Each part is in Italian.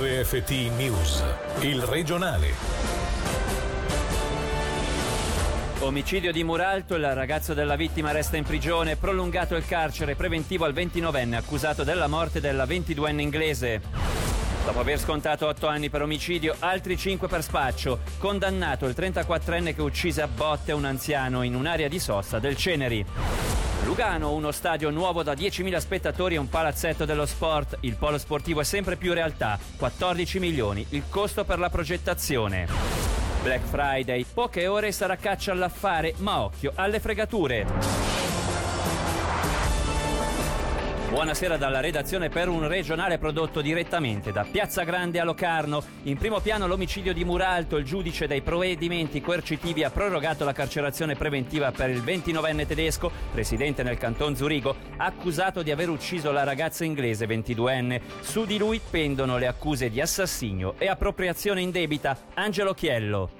RFT News, il regionale. Omicidio di Muralto, il ragazzo della vittima resta in prigione, prolungato il carcere preventivo al 29enne accusato della morte della 22enne inglese. Dopo aver scontato 8 anni per omicidio, altri 5 per spaccio, condannato il 34enne che uccise a botte un anziano in un'area di sosta del Ceneri. Lugano, uno stadio nuovo da 10.000 spettatori e un palazzetto dello sport. Il polo sportivo è sempre più realtà. 14 milioni il costo per la progettazione. Black Friday, poche ore sarà caccia all'affare, ma occhio alle fregature. Buonasera dalla redazione per un regionale prodotto direttamente da Piazza Grande a Locarno. In primo piano l'omicidio di Muralto, il giudice dei provvedimenti coercitivi ha prorogato la carcerazione preventiva per il 29enne tedesco, residente nel canton Zurigo, accusato di aver ucciso la ragazza inglese 22enne. Su di lui pendono le accuse di assassinio e appropriazione indebita. Angelo Chiello.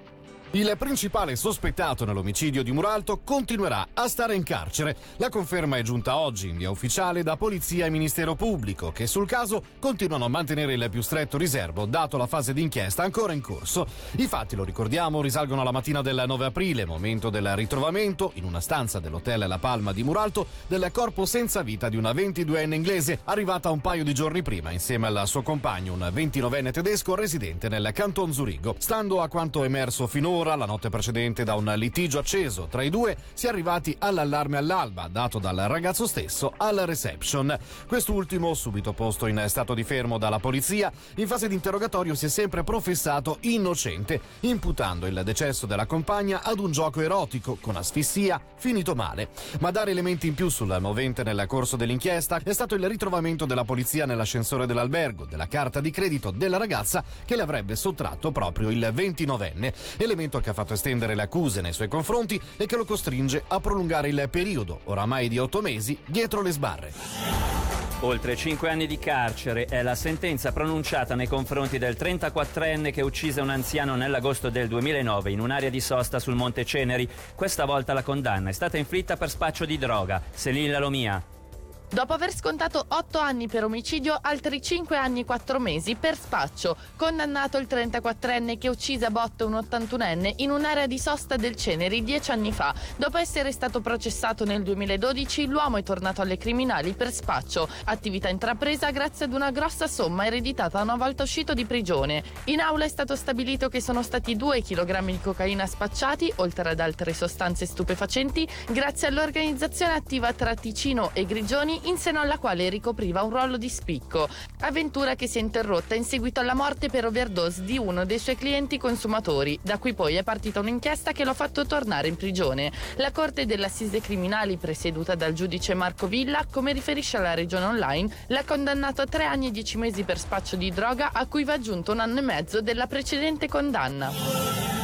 Il principale sospettato nell'omicidio di Muralto continuerà a stare in carcere. La conferma è giunta oggi in via ufficiale da Polizia e Ministero Pubblico, che sul caso continuano a mantenere il più stretto riservo, dato la fase d'inchiesta ancora in corso. I fatti, lo ricordiamo, risalgono alla mattina del 9 aprile, momento del ritrovamento, in una stanza dell'hotel La Palma di Muralto, del corpo senza vita di una 22enne inglese, arrivata un paio di giorni prima insieme al suo compagno, un 29enne tedesco residente nel canton Zurigo. Stando a quanto emerso finora, Ancora, la notte precedente, da un litigio acceso tra i due, si è arrivati all'allarme all'alba, dato dal ragazzo stesso al reception. Quest'ultimo, subito posto in stato di fermo dalla polizia, in fase di interrogatorio si è sempre professato innocente, imputando il decesso della compagna ad un gioco erotico con asfissia finito male. Ma dare elementi in più sul movente nel corso dell'inchiesta è stato il ritrovamento della polizia nell'ascensore dell'albergo della carta di credito della ragazza che le avrebbe sottratto proprio il 29enne. Elemento provvedimento che ha fatto estendere le accuse nei suoi confronti e che lo costringe a prolungare il periodo, oramai di otto mesi, dietro le sbarre. Oltre 5 anni di carcere è la sentenza pronunciata nei confronti del 34enne che uccise un anziano nell'agosto del 2009 in un'area di sosta sul Monte Ceneri. Questa volta la condanna è stata inflitta per spaccio di droga. Selilla Lomia. Dopo aver scontato 8 anni per omicidio, altri 5 anni e 4 mesi per spaccio. Condannato il 34enne che uccise a botte un 81enne in un'area di sosta del Ceneri 10 anni fa. Dopo essere stato processato nel 2012, l'uomo è tornato alle criminali per spaccio, attività intrapresa grazie ad una grossa somma ereditata una volta uscito di prigione. In aula è stato stabilito che sono stati 2 kg di cocaina spacciati, oltre ad altre sostanze stupefacenti, grazie all'organizzazione attiva tra Ticino e Grigioni in seno alla quale ricopriva un ruolo di spicco. Avventura che si è interrotta in seguito alla morte per overdose di uno dei suoi clienti consumatori, da cui poi è partita un'inchiesta che lo ha fatto tornare in prigione. La Corte dell'Assise Criminali, presieduta dal giudice Marco Villa, come riferisce alla regione online, l'ha condannato a tre anni e dieci mesi per spaccio di droga, a cui va aggiunto un anno e mezzo della precedente condanna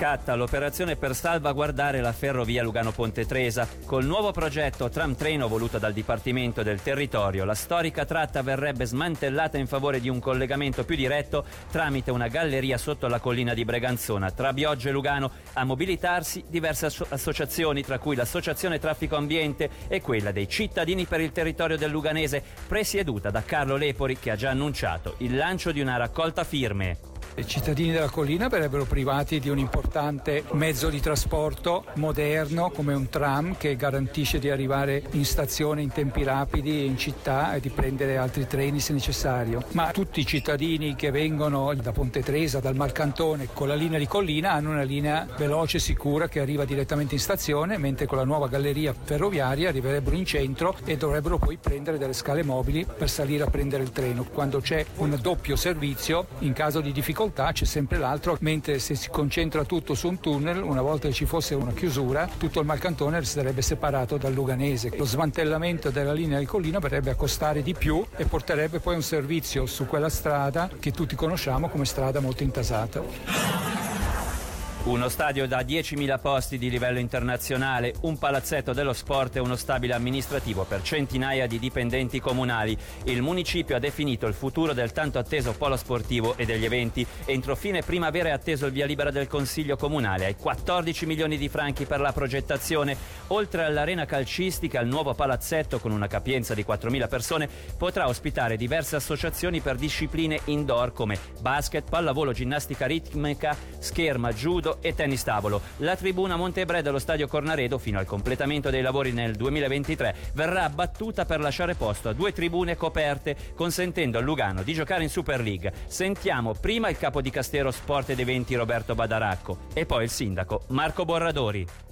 scatta l'operazione per salvaguardare la ferrovia Lugano-Ponte Tresa. Col nuovo progetto tram treno voluto dal Dipartimento del Territorio, la storica tratta verrebbe smantellata in favore di un collegamento più diretto tramite una galleria sotto la collina di Breganzona. Tra Bioggio e Lugano a mobilitarsi diverse asso- associazioni, tra cui l'Associazione Traffico Ambiente e quella dei cittadini per il territorio del Luganese, presieduta da Carlo Lepori che ha già annunciato il lancio di una raccolta firme. I cittadini della collina verrebbero privati di un importante mezzo di trasporto moderno come un tram che garantisce di arrivare in stazione in tempi rapidi in città e di prendere altri treni se necessario. Ma tutti i cittadini che vengono da Ponte Tresa, dal Marcantone con la linea di collina hanno una linea veloce e sicura che arriva direttamente in stazione, mentre con la nuova galleria ferroviaria arriverebbero in centro e dovrebbero poi prendere delle scale mobili per salire a prendere il treno. Quando c'è un doppio servizio, in caso di difficoltà difficoltà c'è sempre l'altro, mentre se si concentra tutto su un tunnel, una volta che ci fosse una chiusura, tutto il Malcantone sarebbe separato dal Luganese. Lo smantellamento della linea del Collino verrebbe a costare di più e porterebbe poi un servizio su quella strada che tutti conosciamo come strada molto intasata. Uno stadio da 10.000 posti di livello internazionale, un palazzetto dello sport e uno stabile amministrativo per centinaia di dipendenti comunali. Il municipio ha definito il futuro del tanto atteso polo sportivo e degli eventi. Entro fine primavera è atteso il via libera del Consiglio Comunale ai 14 milioni di franchi per la progettazione. Oltre all'arena calcistica, il nuovo palazzetto con una capienza di 4.000 persone potrà ospitare diverse associazioni per discipline indoor come basket, pallavolo, ginnastica ritmica, scherma, judo, calcio e tennis tavolo. La tribuna Montebre dello stadio Cornaredo fino al completamento dei lavori nel 2023 verrà abbattuta per lasciare posto a due tribune coperte, consentendo a Lugano di giocare in Super League. Sentiamo prima il capo di Castero Sport ed Eventi Roberto Badaracco e poi il sindaco Marco Borradori.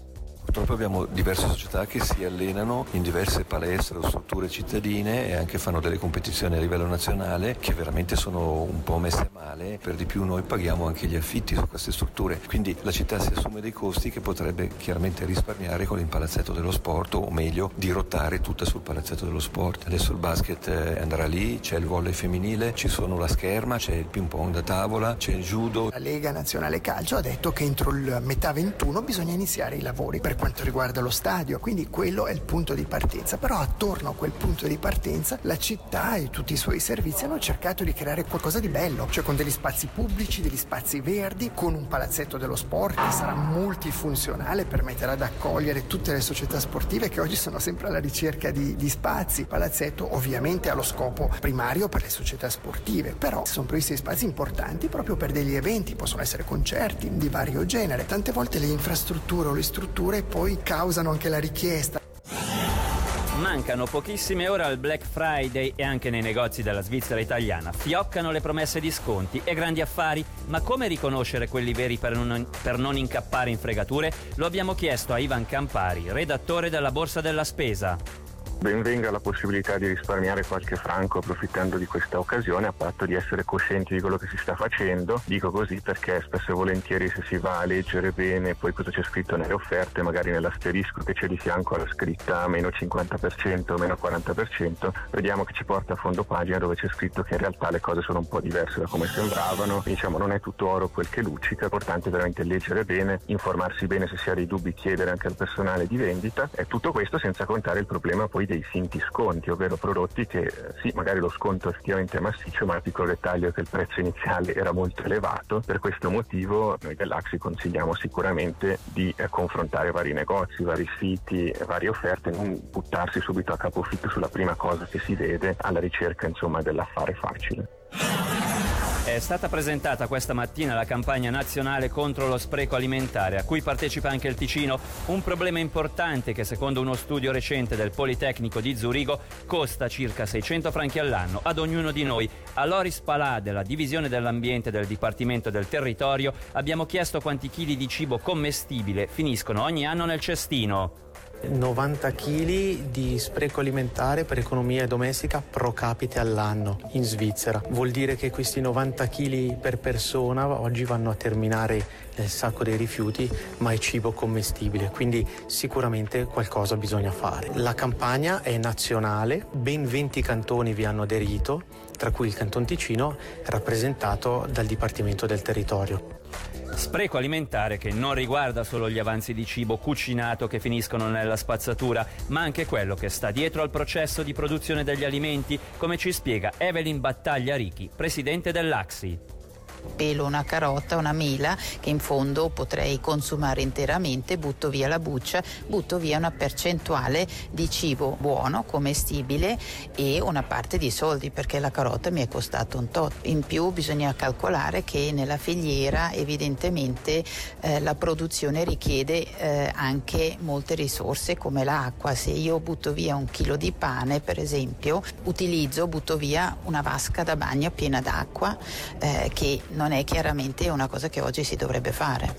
Purtroppo abbiamo diverse società che si allenano in diverse palestre o strutture cittadine e anche fanno delle competizioni a livello nazionale che veramente sono un po' messe male. Per di più noi paghiamo anche gli affitti su queste strutture. Quindi la città si assume dei costi che potrebbe chiaramente risparmiare con il palazzetto dello sport o meglio dirottare tutta sul palazzetto dello sport. Adesso il basket eh, andrà lì, c'è il volley femminile, ci sono la scherma, c'è il ping pong da tavola, c'è il judo. La Lega Nazionale Calcio ha detto che entro il metà 21 bisogna iniziare i lavori per quanto riguarda lo stadio, quindi quello è il punto di partenza, però attorno a quel punto di partenza la città e tutti i suoi servizi hanno cercato di creare qualcosa di bello, cioè con degli spazi pubblici, degli spazi verdi, con un palazzetto dello sport che sarà multifunzionale, permetterà di accogliere tutte le società sportive che oggi sono sempre alla ricerca di, di spazi. Palazzetto ovviamente ha lo scopo primario per le società sportive, però sono previsti spazi importanti proprio per degli eventi, possono essere concerti di vario genere. Tante volte le infrastrutture o le strutture poi causano anche la richiesta. Mancano pochissime ore al Black Friday e anche nei negozi della Svizzera italiana. Fioccano le promesse di sconti e grandi affari, ma come riconoscere quelli veri per non, per non incappare in fregature? Lo abbiamo chiesto a Ivan Campari, redattore della Borsa della Spesa. Benvenga la possibilità di risparmiare qualche franco approfittando di questa occasione a patto di essere coscienti di quello che si sta facendo. Dico così perché spesso e volentieri se si va a leggere bene poi cosa c'è scritto nelle offerte, magari nell'asterisco che c'è di fianco alla scritta meno 50%, meno 40%, vediamo che ci porta a fondo pagina dove c'è scritto che in realtà le cose sono un po' diverse da come sembravano. Diciamo non è tutto oro quel che luccica, è importante veramente leggere bene, informarsi bene se si ha dei dubbi, chiedere anche al personale di vendita e tutto questo senza contare il problema poi dei finti sconti, ovvero prodotti che eh, sì, magari lo sconto effettivamente è massiccio, ma il piccolo dettaglio è che il prezzo iniziale era molto elevato. Per questo motivo noi dell'Axi consigliamo sicuramente di eh, confrontare vari negozi, vari siti, varie offerte, non buttarsi subito a capofitto sulla prima cosa che si vede alla ricerca insomma dell'affare facile. È stata presentata questa mattina la campagna nazionale contro lo spreco alimentare, a cui partecipa anche il Ticino, un problema importante che secondo uno studio recente del Politecnico di Zurigo costa circa 600 franchi all'anno ad ognuno di noi. A Loris Palà della Divisione dell'Ambiente del Dipartimento del Territorio abbiamo chiesto quanti chili di cibo commestibile finiscono ogni anno nel cestino. 90 kg di spreco alimentare per economia domestica pro capite all'anno in Svizzera. Vuol dire che questi 90 kg per persona oggi vanno a terminare nel sacco dei rifiuti, ma è cibo commestibile, quindi sicuramente qualcosa bisogna fare. La campagna è nazionale, ben 20 cantoni vi hanno aderito, tra cui il Canton Ticino, rappresentato dal Dipartimento del Territorio. Spreco alimentare che non riguarda solo gli avanzi di cibo cucinato che finiscono nella spazzatura, ma anche quello che sta dietro al processo di produzione degli alimenti, come ci spiega Evelyn Battaglia Richi, presidente dell'Axi pelo una carota, una mela che in fondo potrei consumare interamente, butto via la buccia, butto via una percentuale di cibo buono, commestibile e una parte di soldi perché la carota mi è costata un tot. In più bisogna calcolare che nella filiera evidentemente eh, la produzione richiede eh, anche molte risorse come l'acqua. Se io butto via un chilo di pane per esempio, utilizzo, butto via una vasca da bagno piena d'acqua eh, che non è chiaramente una cosa che oggi si dovrebbe fare.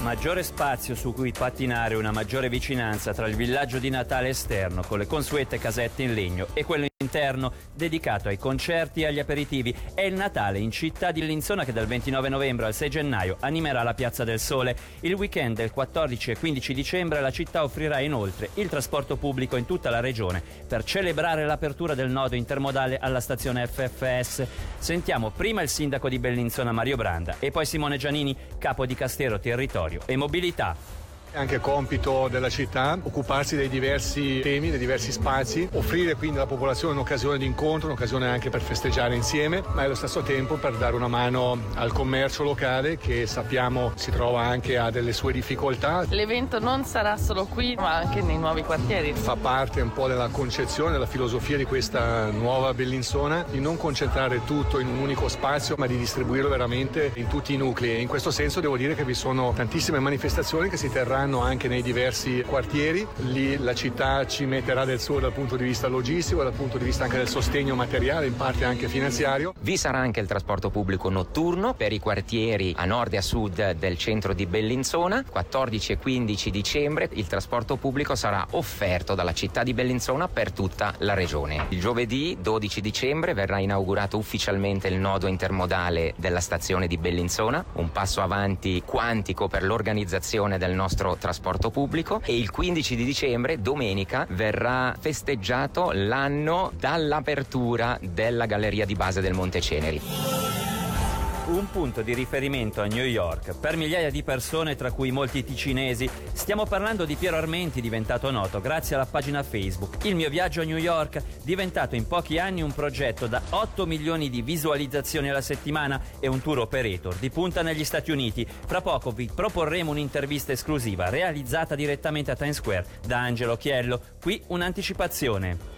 Maggiore spazio su cui pattinare, una maggiore vicinanza tra il villaggio di Natale esterno con le consuete casette in legno e quello interno dedicato ai concerti e agli aperitivi. È il Natale in città di Linzona che dal 29 novembre al 6 gennaio animerà la Piazza del Sole. Il weekend del 14 e 15 dicembre la città offrirà inoltre il trasporto pubblico in tutta la regione per celebrare l'apertura del nodo intermodale alla stazione FFS. Sentiamo prima il sindaco di Bellinzona Mario Branda e poi Simone Giannini, capo di Castero Territorio e Mobilità. È anche compito della città occuparsi dei diversi temi, dei diversi spazi, offrire quindi alla popolazione un'occasione di incontro, un'occasione anche per festeggiare insieme, ma allo stesso tempo per dare una mano al commercio locale che sappiamo si trova anche a delle sue difficoltà. L'evento non sarà solo qui, ma anche nei nuovi quartieri. Fa parte un po' della concezione, della filosofia di questa nuova Bellinzona, di non concentrare tutto in un unico spazio, ma di distribuirlo veramente in tutti i nuclei. In questo senso devo dire che vi sono tantissime manifestazioni che si terranno saranno anche nei diversi quartieri. Lì la città ci metterà del suo dal punto di vista logistico, dal punto di vista anche del sostegno materiale, in parte anche finanziario. Vi sarà anche il trasporto pubblico notturno per i quartieri a nord e a sud del centro di Bellinzona. 14 e 15 dicembre il trasporto pubblico sarà offerto dalla città di Bellinzona per tutta la regione. Il giovedì 12 dicembre verrà inaugurato ufficialmente il nodo intermodale della stazione di Bellinzona, un passo avanti quantico per l'organizzazione del nostro trasporto pubblico e il 15 di dicembre, domenica, verrà festeggiato l'anno dall'apertura della galleria di base del Monte Ceneri un punto di riferimento a New York per migliaia di persone, tra cui molti ticinesi. Stiamo parlando di Piero Armenti, diventato noto grazie alla pagina Facebook. Il mio viaggio a New York, diventato in pochi anni un progetto da 8 milioni di visualizzazioni alla settimana e un tour operator di punta negli Stati Uniti. Fra poco vi proporremo un'intervista esclusiva realizzata direttamente a Times Square da Angelo Chiello. Qui un'anticipazione.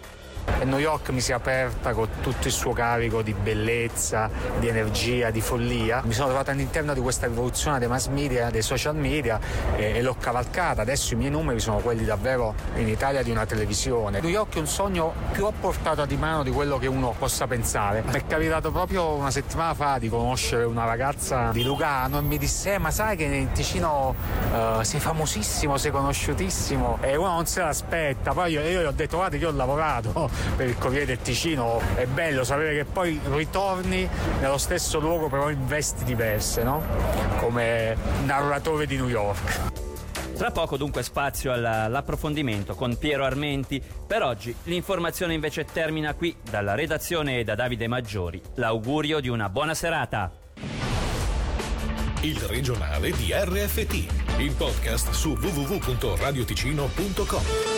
E New York mi si è aperta con tutto il suo carico di bellezza, di energia, di follia. Mi sono trovato all'interno di questa rivoluzione dei mass media, dei social media e, e l'ho cavalcata. Adesso i miei numeri sono quelli davvero in Italia di una televisione. New York è un sogno più a portata di mano di quello che uno possa pensare. Mi è capitato proprio una settimana fa di conoscere una ragazza di Lugano e mi disse: eh, Ma sai che in Ticino uh, sei famosissimo, sei conosciutissimo e uno non se l'aspetta. Poi io, io gli ho detto: Guarda, che ho lavorato per il Corriere del Ticino è bello sapere che poi ritorni nello stesso luogo però in vesti diverse, no? Come narratore di New York. Tra poco dunque spazio all'approfondimento con Piero Armenti. Per oggi l'informazione invece termina qui dalla redazione e da Davide Maggiori. L'augurio di una buona serata. Il regionale di RFT, il podcast su www.radioticino.com.